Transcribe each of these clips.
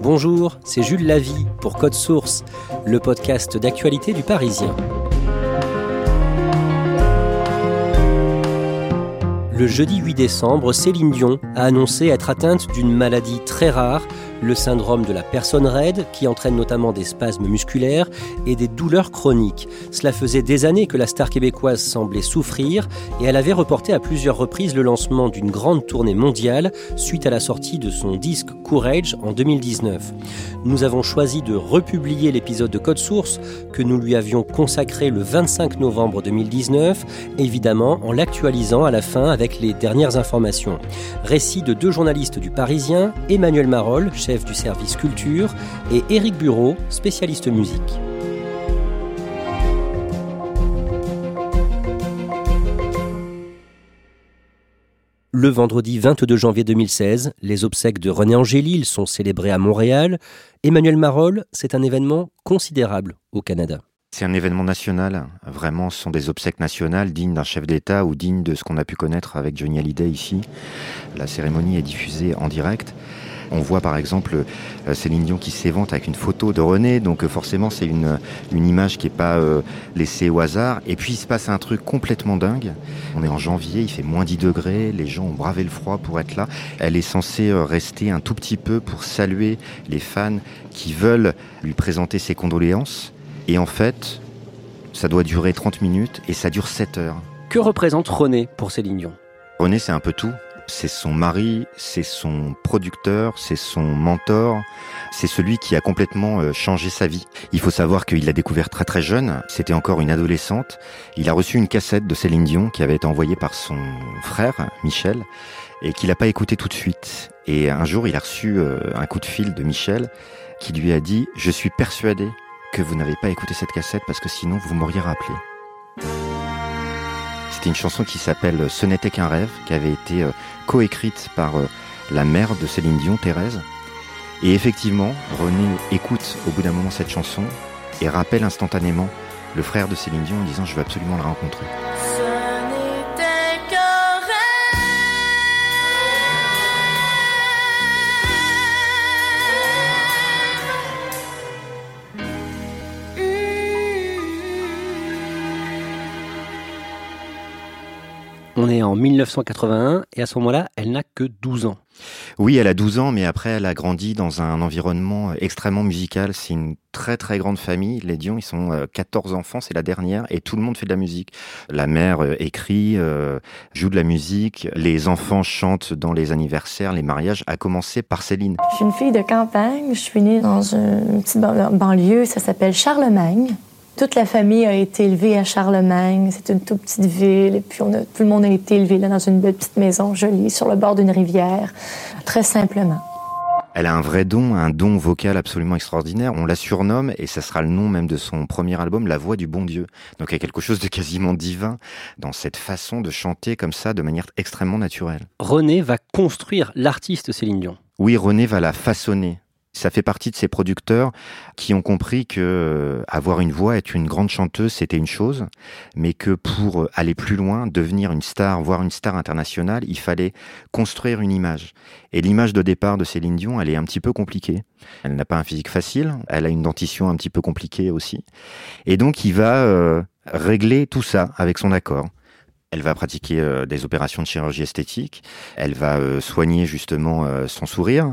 Bonjour, c'est Jules Lavie pour Code Source, le podcast d'actualité du Parisien. Le jeudi 8 décembre, Céline Dion a annoncé être atteinte d'une maladie très rare le syndrome de la personne raide, qui entraîne notamment des spasmes musculaires et des douleurs chroniques. Cela faisait des années que la star québécoise semblait souffrir et elle avait reporté à plusieurs reprises le lancement d'une grande tournée mondiale suite à la sortie de son disque Courage en 2019. Nous avons choisi de republier l'épisode de Code Source que nous lui avions consacré le 25 novembre 2019, évidemment en l'actualisant à la fin avec les dernières informations. Récit de deux journalistes du Parisien, Emmanuel Marolle, chef du service culture, et Éric Bureau, spécialiste musique. Le vendredi 22 janvier 2016, les obsèques de René Angélil sont célébrées à Montréal. Emmanuel Marolle, c'est un événement considérable au Canada. C'est un événement national, vraiment, ce sont des obsèques nationales dignes d'un chef d'État ou dignes de ce qu'on a pu connaître avec Johnny Hallyday ici. La cérémonie est diffusée en direct. On voit par exemple euh, Céline Dion qui s'évente avec une photo de René, donc euh, forcément c'est une, une image qui n'est pas euh, laissée au hasard. Et puis il se passe un truc complètement dingue. On est en janvier, il fait moins 10 degrés, les gens ont bravé le froid pour être là. Elle est censée rester un tout petit peu pour saluer les fans qui veulent lui présenter ses condoléances. Et en fait, ça doit durer 30 minutes et ça dure 7 heures. Que représente René pour Céline Dion? René, c'est un peu tout. C'est son mari, c'est son producteur, c'est son mentor, c'est celui qui a complètement euh, changé sa vie. Il faut savoir qu'il l'a découvert très très jeune, c'était encore une adolescente. Il a reçu une cassette de Céline Dion qui avait été envoyée par son frère, Michel, et qu'il n'a pas écouté tout de suite. Et un jour, il a reçu euh, un coup de fil de Michel qui lui a dit « Je suis persuadé que vous n'avez pas écouté cette cassette parce que sinon vous m'auriez rappelé ». C'était une chanson qui s'appelle Ce n'était qu'un rêve, qui avait été euh, coécrite par euh, la mère de Céline Dion, Thérèse. Et effectivement, René écoute au bout d'un moment cette chanson et rappelle instantanément le frère de Céline Dion en disant je veux absolument le rencontrer. On est en 1981 et à ce moment-là, elle n'a que 12 ans. Oui, elle a 12 ans, mais après, elle a grandi dans un environnement extrêmement musical. C'est une très très grande famille. Les Dion, ils sont 14 euh, enfants, c'est la dernière, et tout le monde fait de la musique. La mère euh, écrit, euh, joue de la musique, les enfants chantent dans les anniversaires, les mariages, à commencer par Céline. Je suis une fille de campagne, je suis née dans une petite banlieue, ça s'appelle Charlemagne. Toute la famille a été élevée à Charlemagne. C'est une toute petite ville. Et puis, on a, tout le monde a été élevé là dans une belle petite maison jolie sur le bord d'une rivière, très simplement. Elle a un vrai don, un don vocal absolument extraordinaire. On la surnomme, et ça sera le nom même de son premier album, La Voix du Bon Dieu. Donc il y a quelque chose de quasiment divin dans cette façon de chanter comme ça, de manière extrêmement naturelle. René va construire l'artiste Céline Dion. Oui, René va la façonner. Ça fait partie de ces producteurs qui ont compris que euh, avoir une voix, être une grande chanteuse, c'était une chose, mais que pour euh, aller plus loin, devenir une star, voire une star internationale, il fallait construire une image. Et l'image de départ de Céline Dion, elle est un petit peu compliquée. Elle n'a pas un physique facile, elle a une dentition un petit peu compliquée aussi. Et donc, il va euh, régler tout ça avec son accord. Elle va pratiquer euh, des opérations de chirurgie esthétique. Elle va euh, soigner justement euh, son sourire.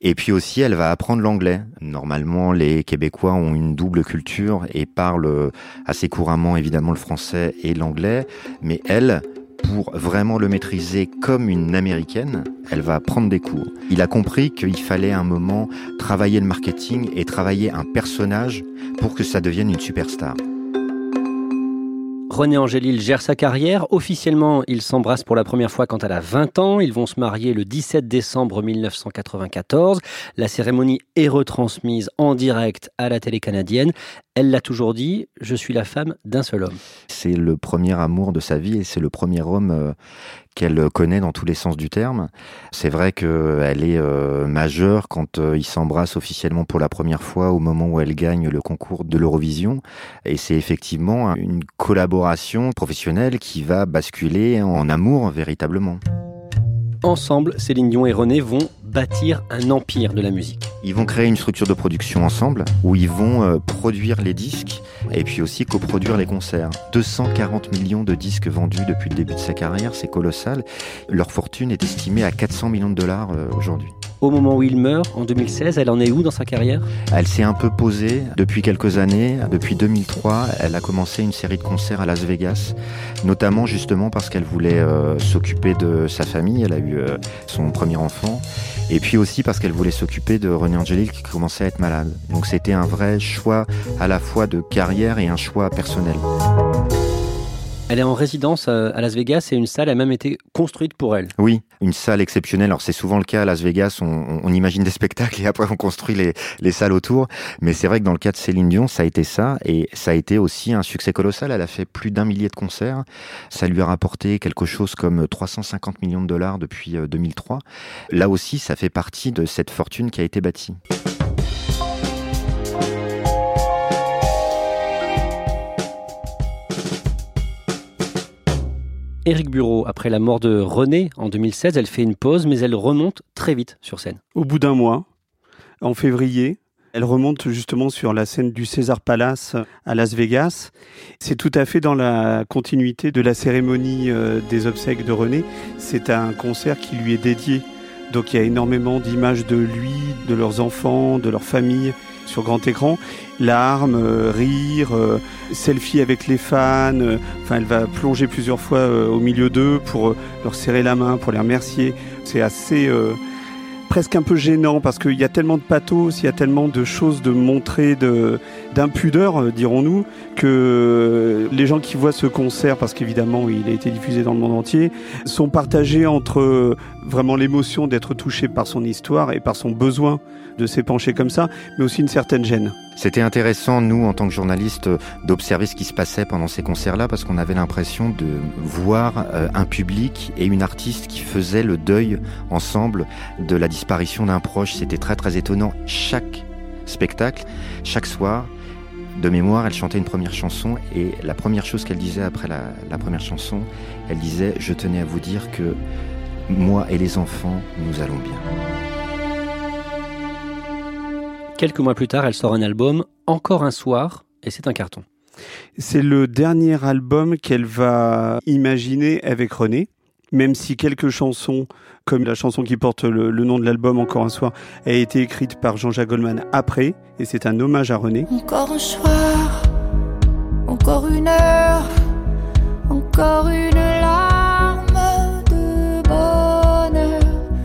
Et puis aussi, elle va apprendre l'anglais. Normalement, les Québécois ont une double culture et parlent assez couramment évidemment le français et l'anglais. Mais elle, pour vraiment le maîtriser comme une américaine, elle va prendre des cours. Il a compris qu'il fallait un moment travailler le marketing et travailler un personnage pour que ça devienne une superstar. René Angélil gère sa carrière. Officiellement, ils s'embrassent pour la première fois quand elle a 20 ans. Ils vont se marier le 17 décembre 1994. La cérémonie est retransmise en direct à la télé canadienne. Elle l'a toujours dit, je suis la femme d'un seul homme. C'est le premier amour de sa vie et c'est le premier homme euh, qu'elle connaît dans tous les sens du terme. C'est vrai qu'elle est euh, majeure quand euh, ils s'embrassent officiellement pour la première fois au moment où elle gagne le concours de l'Eurovision. Et c'est effectivement une collaboration professionnelle qui va basculer en amour véritablement. Ensemble, Céline Dion et René vont bâtir un empire de la musique. Ils vont créer une structure de production ensemble où ils vont euh, produire les disques et puis aussi coproduire les concerts. 240 millions de disques vendus depuis le début de sa carrière, c'est colossal. Leur fortune est estimée à 400 millions de dollars euh, aujourd'hui. Au moment où il meurt, en 2016, elle en est où dans sa carrière? Elle s'est un peu posée depuis quelques années. Depuis 2003, elle a commencé une série de concerts à Las Vegas, notamment justement parce qu'elle voulait euh, s'occuper de sa famille. Elle a eu son premier enfant et puis aussi parce qu'elle voulait s'occuper de René Angélil qui commençait à être malade. Donc c'était un vrai choix à la fois de carrière et un choix personnel. Elle est en résidence euh, à Las Vegas et une salle a même été construite pour elle. Oui, une salle exceptionnelle. Alors c'est souvent le cas à Las Vegas, on, imagine des spectacles et après on construit les, les salles autour. Mais c'est vrai que dans le cas de Céline Dion, ça a été ça et ça a été aussi un succès colossal. Elle a fait plus d'un millier de concerts. Ça lui a rapporté quelque chose comme 350 millions de dollars depuis 2003. Euh, Là aussi, ça fait partie de cette fortune qui a été bâtie. Éric Bureau, après la mort de René en 2016, elle fait une pause, mais elle remonte très vite sur scène. Au bout d'un mois, en février, elle remonte justement sur la scène du César Palace à Las Vegas. C'est tout à fait dans la continuité de la cérémonie euh, des obsèques de René. C'est un concert qui lui est dédié. Donc il y a énormément d'images de lui, de leurs enfants, de leur famille sur grand écran. Larmes, euh, rire, euh, selfie avec les fans. Euh, enfin, elle va plonger plusieurs fois au milieu d'eux pour leur serrer la main, pour les remercier. C'est assez presque un peu gênant parce qu'il y a tellement de pathos, il y a tellement de choses de montrer d'impudeur, dirons-nous, que les gens qui voient ce concert, parce qu'évidemment il a été diffusé dans le monde entier, sont partagés entre vraiment l'émotion d'être touché par son histoire et par son besoin de s'épancher comme ça, mais aussi une certaine gêne. C'était intéressant, nous, en tant que journalistes, d'observer ce qui se passait pendant ces concerts-là, parce qu'on avait l'impression de voir euh, un public et une artiste qui faisaient le deuil ensemble de la disparition d'un proche. C'était très très étonnant. Chaque spectacle, chaque soir, de mémoire, elle chantait une première chanson et la première chose qu'elle disait après la, la, première chanson, elle disait Je tenais à vous dire que moi et les enfants, nous allons bien. Quelques mois plus tard, elle sort un album, Encore un soir, et c'est un carton. C'est le dernier album qu'elle va imaginer avec René, même si quelques chansons, comme la chanson qui porte le, nom de l'album Encore un soir, a été écrite par Jean-Jacques Goldman après, et c'est un hommage à René. Encore un soir, encore une heure, encore une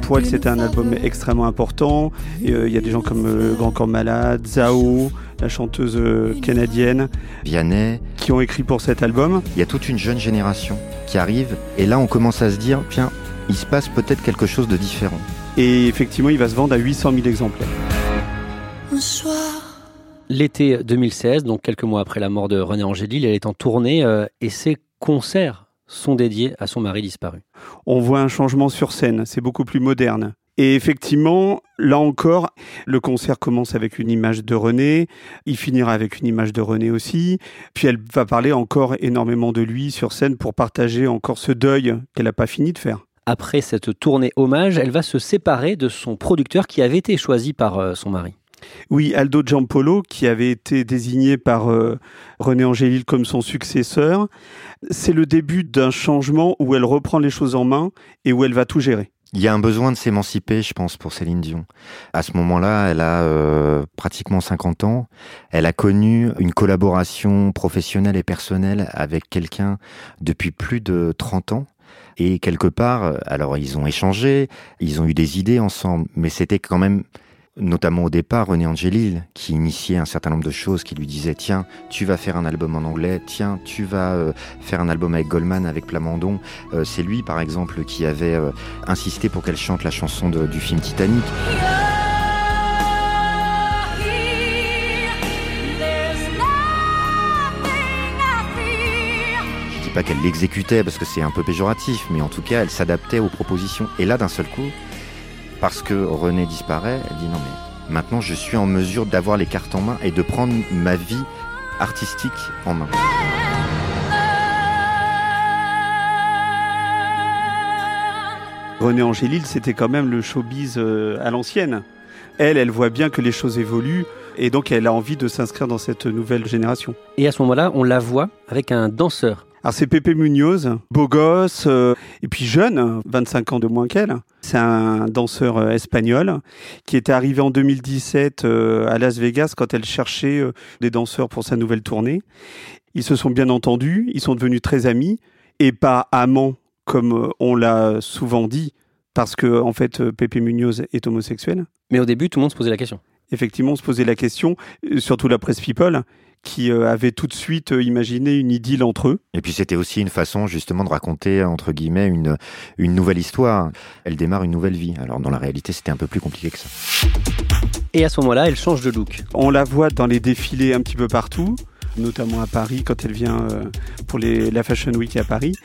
pour elle, c'était un album extrêmement important. Euh, il y a des gens comme euh, Grand Corps Malade, Zao, la chanteuse euh, canadienne, Vianney, qui ont écrit pour cet album. Il y a toute une jeune génération qui arrive, et là, on commence à se dire, tiens, il se passe peut-être quelque chose de différent. Et effectivement, il va se vendre à 800 000 exemplaires. Un soir. L'été 2016, donc quelques mois après la mort de René Angélil, elle est en tournée et ses concerts sont dédiés à son mari disparu. On voit un changement sur scène, c'est beaucoup plus moderne. Et effectivement, là encore, le concert commence avec une image de René, il finira avec une image de René aussi, puis elle va parler encore énormément de lui sur scène pour partager encore ce deuil qu'elle n'a pas fini de faire. Après cette tournée hommage, elle va se séparer de son producteur qui avait été choisi par euh, son mari. Oui, Aldo Giampolo, qui avait été désigné par euh, René Angélil comme son successeur. C'est le début d'un changement où elle reprend les choses en main et où elle va tout gérer. Il y a un besoin de s'émanciper, je pense, pour Céline Dion. À ce moment-là, elle a euh, pratiquement 50 ans. Elle a connu une collaboration professionnelle et personnelle avec quelqu'un depuis plus de 30 ans. Et quelque part, alors ils ont échangé, ils ont eu des idées ensemble, mais c'était quand même notamment au départ René Angelil, qui initiait un certain nombre de choses, qui lui disait tiens, tu vas faire un album en anglais, tiens, tu vas euh, faire un album avec Goldman, avec Plamondon. Euh, c'est lui, par exemple, qui avait euh, insisté pour qu'elle chante la chanson du film Titanic. Pas qu'elle l'exécutait parce que c'est un peu péjoratif, mais en tout cas, elle s'adaptait aux propositions. Et là, d'un seul coup, parce que René disparaît, elle dit non mais maintenant je suis en mesure d'avoir les cartes en main et de prendre ma vie artistique en main. René Angélil, c'était quand même le showbiz euh, à l'ancienne. Elle, elle voit bien que les choses évoluent et donc elle a envie de s'inscrire dans cette nouvelle génération. Et à ce moment-là, on la voit avec un danseur alors c'est Pepe Munoz, beau gosse, euh, et puis jeune, 25 ans de moins qu'elle. C'est un danseur euh, espagnol qui était arrivé en 2017 euh, à Las Vegas quand elle cherchait des danseurs pour sa nouvelle tournée. Ils se sont bien entendus, ils sont devenus très amis, et pas amants comme on l'a souvent dit, parce que en fait Pepe Munoz est homosexuel. Mais au début, tout le monde se posait la question. Effectivement, on se posait la question, surtout la presse people qui euh, avait tout de suite euh, imaginé une idylle entre eux. Et puis c'était aussi une façon justement de raconter entre guillemets une, une nouvelle histoire. Elle démarre une nouvelle vie. Alors dans la réalité c'était un peu plus compliqué que ça. Et à ce moment-là, elle change de look. On la voit dans les défilés un petit peu partout notamment à Paris quand elle vient euh, pour la Fashion Week à Paris.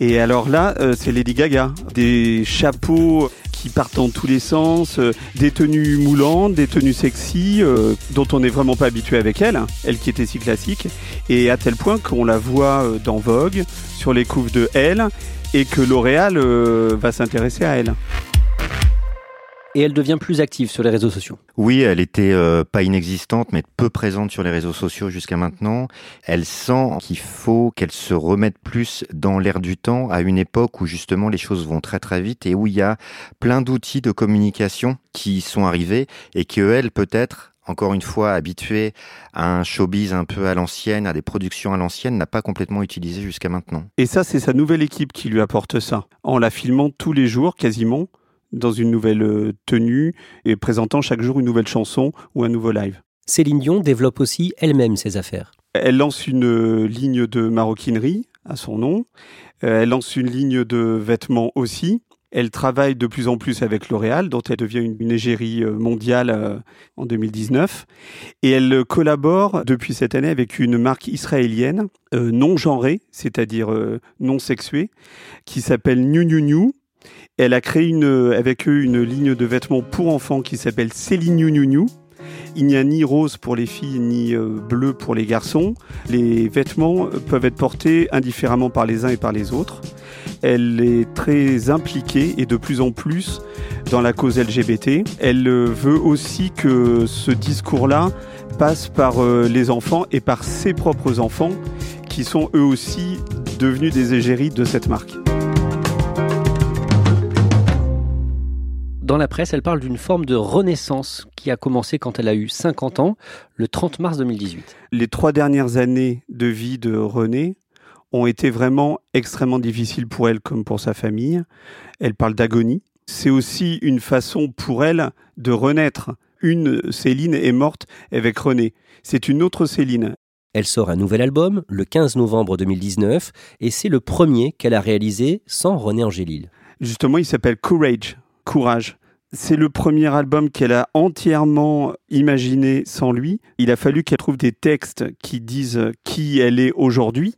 Et alors là, c'est Lady Gaga. Des chapeaux qui partent dans tous les sens, euh, des tenues moulantes, des tenues sexy, euh, dont on n'est vraiment pas habitué avec elle, hein, elle qui était si classique, et à tel point qu'on la voit euh, dans Vogue, sur les couves de Elle, et que L'Oréal va s'intéresser à elle et elle devient plus active sur les réseaux sociaux. Oui, elle était euh, pas inexistante, mais peu présente sur les réseaux sociaux jusqu'à maintenant. Elle sent qu'il faut qu'elle se remette plus dans l'air du temps à une époque où justement les choses vont très très vite et où il y a plein d'outils de communication qui sont arrivés et que elle peut-être encore une fois habituée à un showbiz un peu à l'ancienne, à des productions à l'ancienne, n'a pas complètement utilisé jusqu'à maintenant. Et ça, c'est sa nouvelle équipe qui lui apporte ça, en la filmant tous les jours quasiment dans une nouvelle euh, tenue et présentant chaque jour une nouvelle chanson ou un nouveau live. Céline Dion développe aussi elle-même ses affaires. Elle lance une euh, ligne de maroquinerie à son nom. Euh, elle lance une ligne de vêtements aussi. Elle travaille de plus en plus avec L'Oréal, dont elle devient une, égérie mondiale en 2019. Et elle collabore depuis cette année avec une marque israélienne non genrée, c'est-à-dire non sexuée, qui s'appelle New New New elle a créé une, avec eux une ligne de vêtements pour enfants qui s'appelle Céline New New New. Il n'y a ni rose pour les filles ni euh, bleu pour les garçons. Les vêtements peuvent être portés indifféremment par les uns et par les autres. Elle est très impliquée et de plus en plus dans la cause LGBT. Elle euh, veut aussi que ce discours-là passe par euh, les enfants et par ses propres enfants qui sont eux aussi devenus des égéries de cette marque. Dans la presse, elle parle d'une forme de renaissance qui a commencé quand elle a eu 50 ans, le 30 mars 2018. Les trois dernières années de vie de René ont été vraiment extrêmement difficiles pour elle comme pour sa famille. Elle parle d'agonie. C'est aussi une façon pour elle de renaître. Une Céline est morte avec René. C'est une autre Céline. Elle sort un nouvel album le 15 novembre 2019 et c'est le premier qu'elle a réalisé sans René Angélil. Justement, il s'appelle Courage, Courage. C'est le premier album qu'elle a entièrement imaginé sans lui. Il a fallu qu'elle trouve des textes qui disent qui elle est aujourd'hui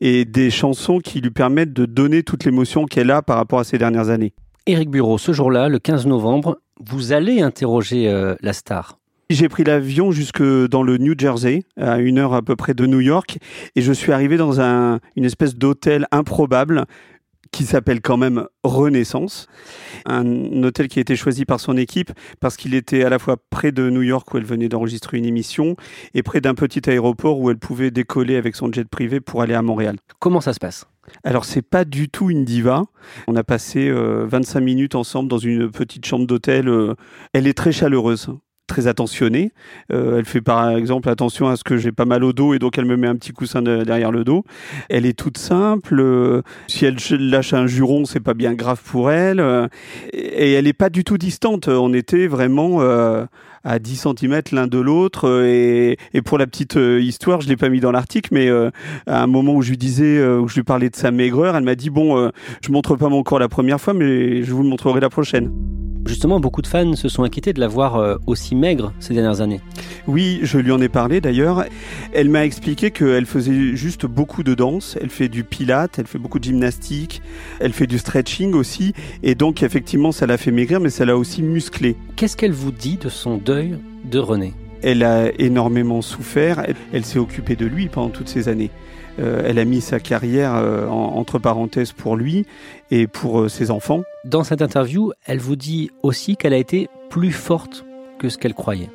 et des chansons qui lui permettent de donner toute l'émotion qu'elle a par rapport à ces dernières années. Éric Bureau, ce jour-là, le 15 novembre, vous allez interroger euh, la star. J'ai pris l'avion jusque dans le New Jersey, à une heure à peu près de New York, et je suis arrivé dans un, une espèce d'hôtel improbable qui s'appelle quand même Renaissance. Un hôtel qui a été choisi par son équipe parce qu'il était à la fois près de New York où elle venait d'enregistrer une émission et près d'un petit aéroport où elle pouvait décoller avec son jet privé pour aller à Montréal. Comment ça se passe? Alors c'est pas du tout une diva. On a passé 25 euh, minutes ensemble dans une petite chambre d'hôtel. Euh, elle est très chaleureuse très attentionnée. Euh, elle fait par exemple attention à ce que j'ai pas mal au dos et donc elle me met un petit coussin derrière le dos. Elle est toute simple. Euh, si elle lâche un juron, c'est pas bien grave pour elle. Euh, et elle est pas du tout distante. On était vraiment à 10 cm l'un de l'autre. Et, et, pour la petite histoire, je l'ai pas mis dans l'article, mais à un moment où je lui disais, où je lui parlais de sa maigreur, elle m'a dit bon, je montre pas mon corps la première fois, mais je vous le montrerai la prochaine. Justement, beaucoup de fans se sont inquiétés de la voir euh, aussi maigre ces dernières années. Oui, je lui en ai parlé d'ailleurs. Elle m'a expliqué qu'elle faisait juste beaucoup de danse. Elle fait du pilate, elle fait beaucoup de gymnastique, elle fait du stretching aussi. Et donc, effectivement, ça l'a fait maigrir, mais ça l'a aussi musclé. Qu'est-ce qu'elle vous dit de son deuil? De René Elle a énormément souffert. Elle s'est occupée de lui pendant toutes ces années. Euh, elle a mis sa carrière euh, entre parenthèses pour lui et pour euh, ses enfants. Dans cette interview, elle vous dit aussi qu'elle a été plus forte que ce qu'elle croyait.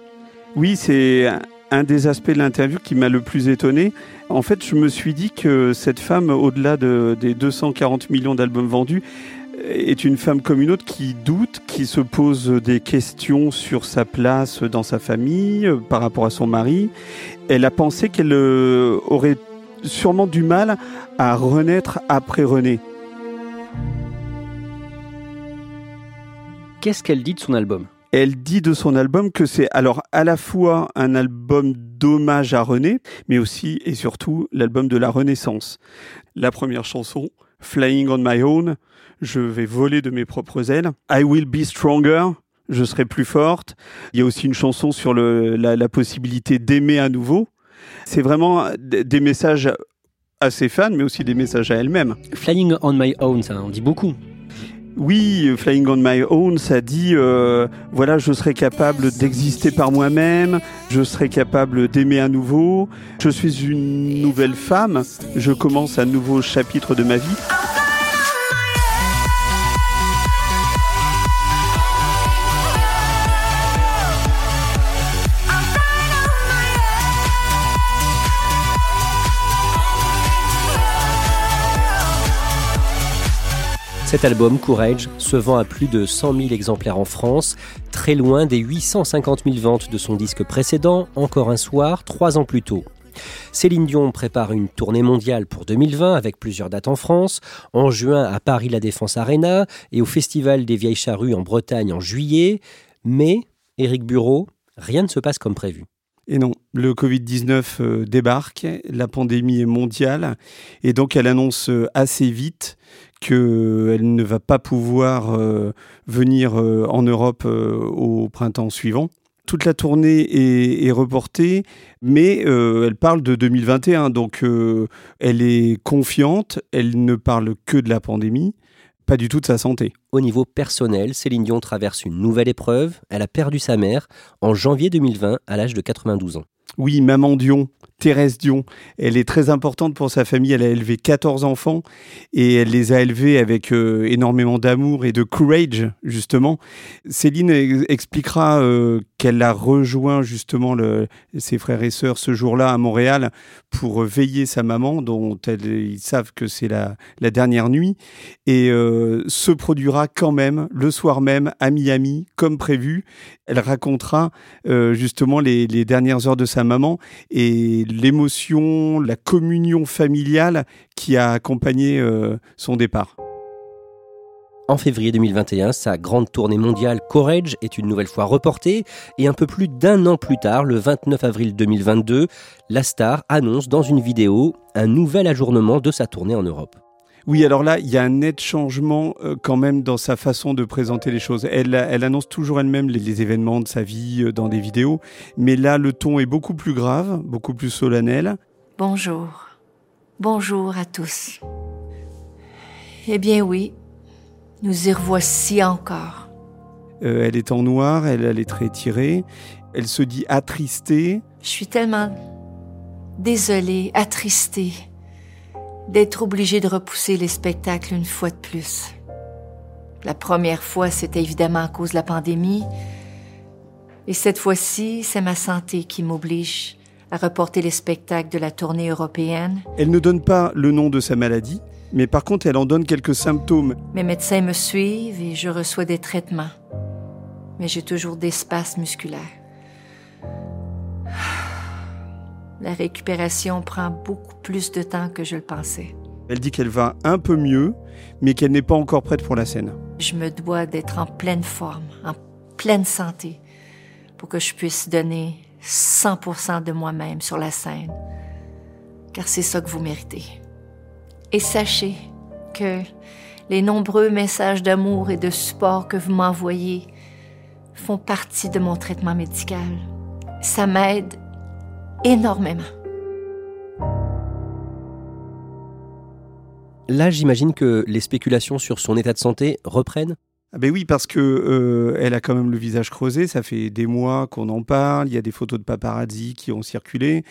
Oui, c'est un des aspects de l'interview qui m'a le plus étonné. En fait, je me suis dit que cette femme, au-delà des 240 millions d'albums vendus, est une femme comme une autre qui doute, qui se pose des questions sur sa place dans sa famille, par rapport à son mari. Elle a pensé qu'elle aurait sûrement du mal à renaître après René. Qu'est-ce qu'elle dit de son album? Elle dit de son album que c'est alors à la fois un album d'hommage à René, mais aussi et surtout l'album de la Renaissance. La première chanson, Flying on My Own, je vais voler de mes propres ailes. I Will Be Stronger, je serai plus forte. Il y a aussi une chanson sur la possibilité d'aimer à nouveau. C'est vraiment des messages à ses fans, mais aussi des messages à elle-même. Flying on my own, ça en dit beaucoup. Oui, Flying on My Own, ça dit euh, voilà, je serai capable d'exister par moi-même, je serai capable d'aimer à nouveau, je suis une nouvelle femme, je commence un nouveau chapitre de ma vie. Cet album, Courage, se vend à plus de 100 000 exemplaires en France, très loin des 850 000 ventes de son disque précédent, Encore un soir, trois ans plus tôt. Céline Dion prépare une tournée mondiale pour 2020 avec plusieurs dates en France, en juin à Paris La Défense Arena et au Festival des Vieilles Charrues en Bretagne en juillet. Mais, Éric Bureau, rien ne se passe comme prévu. Et non, le Covid-19 euh, débarque, la pandémie est mondiale, et donc elle annonce euh, assez vite qu'elle ne va pas pouvoir euh, venir euh, en Europe euh, au printemps suivant. Toute la tournée est, reportée, mais elle parle de 2021, donc elle est confiante, elle ne parle que de la pandémie, pas du tout de sa santé. Au niveau personnel, Céline Dion traverse une nouvelle épreuve. Elle a perdu sa mère en janvier 2020 à l'âge de 92 ans. Oui, Maman Dion, Thérèse Dion. Elle est très importante pour sa famille. Elle a élevé 14 enfants et elle les a élevés avec euh, énormément d'amour et de courage, justement. Céline expliquera euh, qu'elle a rejoint justement ses frères et sœurs ce jour-là à Montréal pour veiller sa maman, dont ils savent que c'est la, dernière nuit, et euh, se produira quand même le soir même à Miami, comme prévu. Elle racontera justement les, les dernières heures de sa maman et l'émotion, la communion familiale qui a accompagné euh, son départ. En février 2021, sa grande tournée mondiale Courage est une nouvelle fois reportée et un peu plus d'un an plus tard, le 29 avril 2022, la star annonce dans une vidéo un nouvel ajournement de sa tournée en Europe. Oui, alors là, il y a un net changement euh, quand même dans sa façon de présenter les choses. Elle, elle annonce toujours elle-même les, événements de sa vie euh, dans des vidéos, mais là, le ton est beaucoup plus grave, beaucoup plus solennel. Bonjour. Bonjour à tous. Eh bien oui, nous y revoici encore. Euh, elle est en noir, elle, elle est très tirée, elle se dit attristée. Je suis tellement désolée, attristée d'être obligée de repousser les spectacles une fois de plus. La première fois, c'était évidemment à cause de la pandémie. Et cette fois-ci, c'est ma santé qui m'oblige à reporter les spectacles de la tournée européenne. Elle ne donne pas le nom de sa maladie, mais par contre, elle en donne quelques symptômes. Mes médecins me suivent et je reçois des traitements. Mais j'ai toujours des spasmes musculaires. La récupération prend beaucoup plus de temps que je le pensais. Elle dit qu'elle va un peu mieux, mais qu'elle n'est pas encore prête pour la scène. Je me dois d'être en pleine forme, en pleine santé, pour que je puisse donner 100% de moi-même sur la scène. Car c'est ça que vous méritez. Et sachez que les nombreux messages d'amour et de support que vous m'envoyez font partie de mon traitement médical. Ça m'aide énormément. Là, j'imagine que les spéculations sur son état de santé reprennent ah ben oui, parce que euh, elle a quand même le visage creusé. Ça fait des mois qu'on en parle. Il y a des photos de paparazzi qui ont circulé,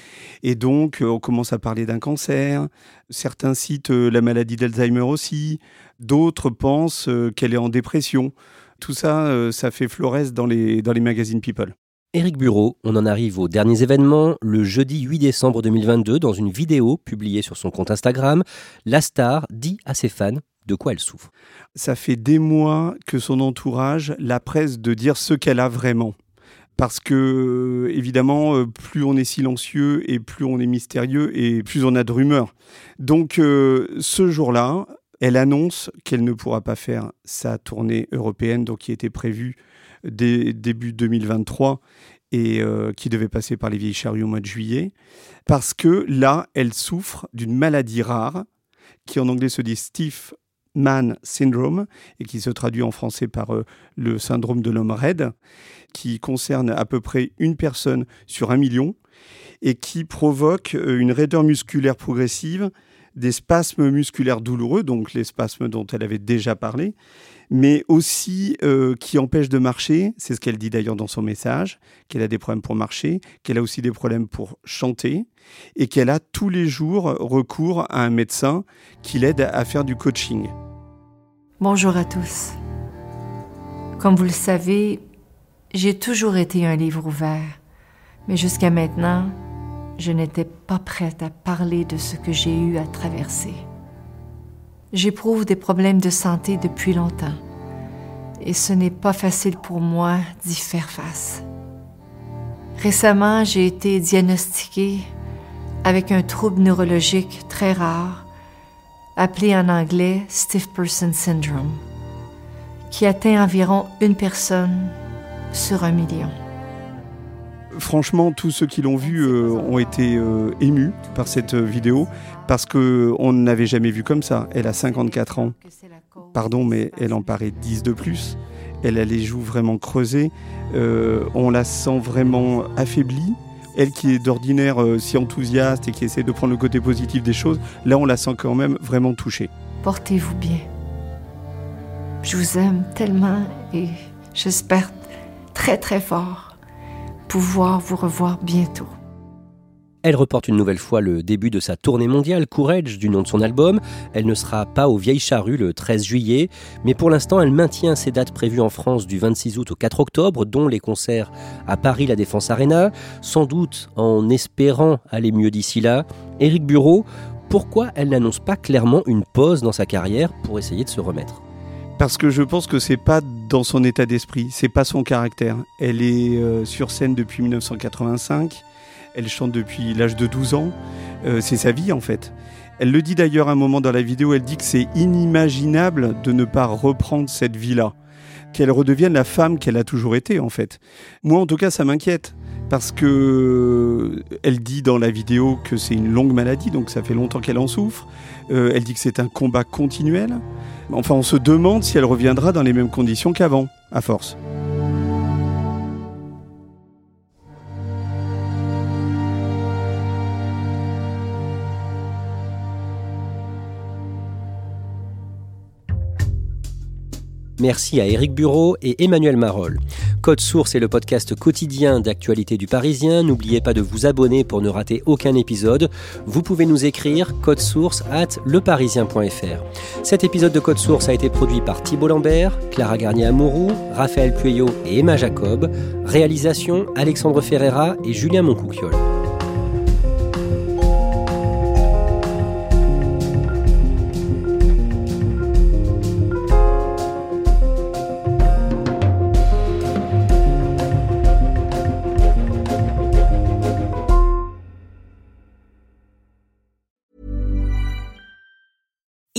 et donc euh, on commence à parler d'un cancer. Certains citent euh, la maladie d'Alzheimer aussi. D'autres pensent qu'elle est en dépression. Tout ça, ça fait florès dans les dans les magazines People. Éric Bureau, on en arrive aux derniers événements. Le jeudi 8 décembre 2022, dans une vidéo publiée sur son compte Instagram, la star dit à ses fans de quoi elle souffre. Ça fait des mois que son entourage la presse de dire ce qu'elle a vraiment. Parce que, évidemment, euh, plus on est silencieux et plus on est mystérieux et plus on a de rumeurs. Donc, euh, ce jour-là, elle annonce qu'elle ne pourra pas faire sa tournée européenne, donc qui était prévue début 2023 et euh, qui devait passer par les vieilles charrues au mois de juillet, parce que là, elle souffre d'une maladie rare, qui en anglais se dit Stiff Man Syndrome, et qui se traduit en français par euh, le syndrome de l'homme raide, qui concerne à peu près une personne sur un million, et qui provoque euh, une raideur musculaire progressive, des spasmes musculaires douloureux, donc les spasmes dont elle avait déjà parlé, mais aussi euh, qui empêche de marcher. C'est ce qu'elle dit d'ailleurs dans son message, qu'elle a des problèmes pour marcher, qu'elle a aussi des problèmes pour chanter, et qu'elle a tous les jours recours à un médecin qui l'aide à faire du coaching. Bonjour à tous. Comme vous le savez, j'ai toujours été un livre ouvert, mais jusqu'à maintenant, je n'étais pas prête à parler de ce que j'ai eu à traverser. J'éprouve des problèmes de santé depuis longtemps et ce n'est pas facile pour moi d'y faire face. Récemment, j'ai été diagnostiquée avec un trouble neurologique très rare, appelé en anglais Stiff Person Syndrome, qui atteint environ une personne sur un million. Franchement, tous ceux qui l'ont vu euh, ont été euh, émus par cette euh, vidéo parce qu'on ne l'avait jamais vu comme ça. Elle a 54 ans. Pardon, mais elle en paraît 10 de plus. Elle a les joues vraiment creusées. on la sent vraiment affaiblie. Elle qui est d'ordinaire si enthousiaste et qui essaie de prendre le côté positif des choses, là on la sent quand même vraiment touchée. Portez-vous bien. Je vous aime tellement et j'espère très très fort pouvoir vous revoir bientôt. Elle reporte une nouvelle fois le début de sa tournée mondiale, Courage, du nom de son album. Elle ne sera pas aux Vieilles Charrues le 13 juillet, mais pour l'instant, elle maintient ses dates prévues en France du 26 août au 4 octobre, dont les concerts à Paris, la Défense Arena, sans doute en espérant aller mieux d'ici là. Éric Bureau, pourquoi elle n'annonce pas clairement une pause dans sa carrière pour essayer de se remettre? Parce que je pense que c'est pas dans son état d'esprit, c'est pas son caractère. Elle est euh, sur scène depuis 1985, elle chante depuis l'âge de 12 ans, euh, c'est sa vie en fait. Elle le dit d'ailleurs un moment dans la vidéo, elle dit que c'est inimaginable de ne pas reprendre cette vie-là, qu'elle redevienne la femme qu'elle a toujours été en fait. Moi en tout cas ça m'inquiète parce que elle dit dans la vidéo que c'est une longue maladie, donc ça fait longtemps qu'elle en souffre. Euh, elle dit que c'est un combat continuel. Enfin, on se demande si elle reviendra dans les mêmes conditions qu'avant, à force. Merci à Éric Bureau et Emmanuel Marol. Code Source est le podcast quotidien d'actualité du Parisien. N'oubliez pas de vous abonner pour ne rater aucun épisode. Vous pouvez nous écrire code source at leparisien.fr. Cet épisode de Code Source a été produit par Thibault Lambert, Clara Garnier-Amouroux, Raphaël Pueyo et Emma Jacob. Réalisation Alexandre Ferreira et Julien Moncouquiole.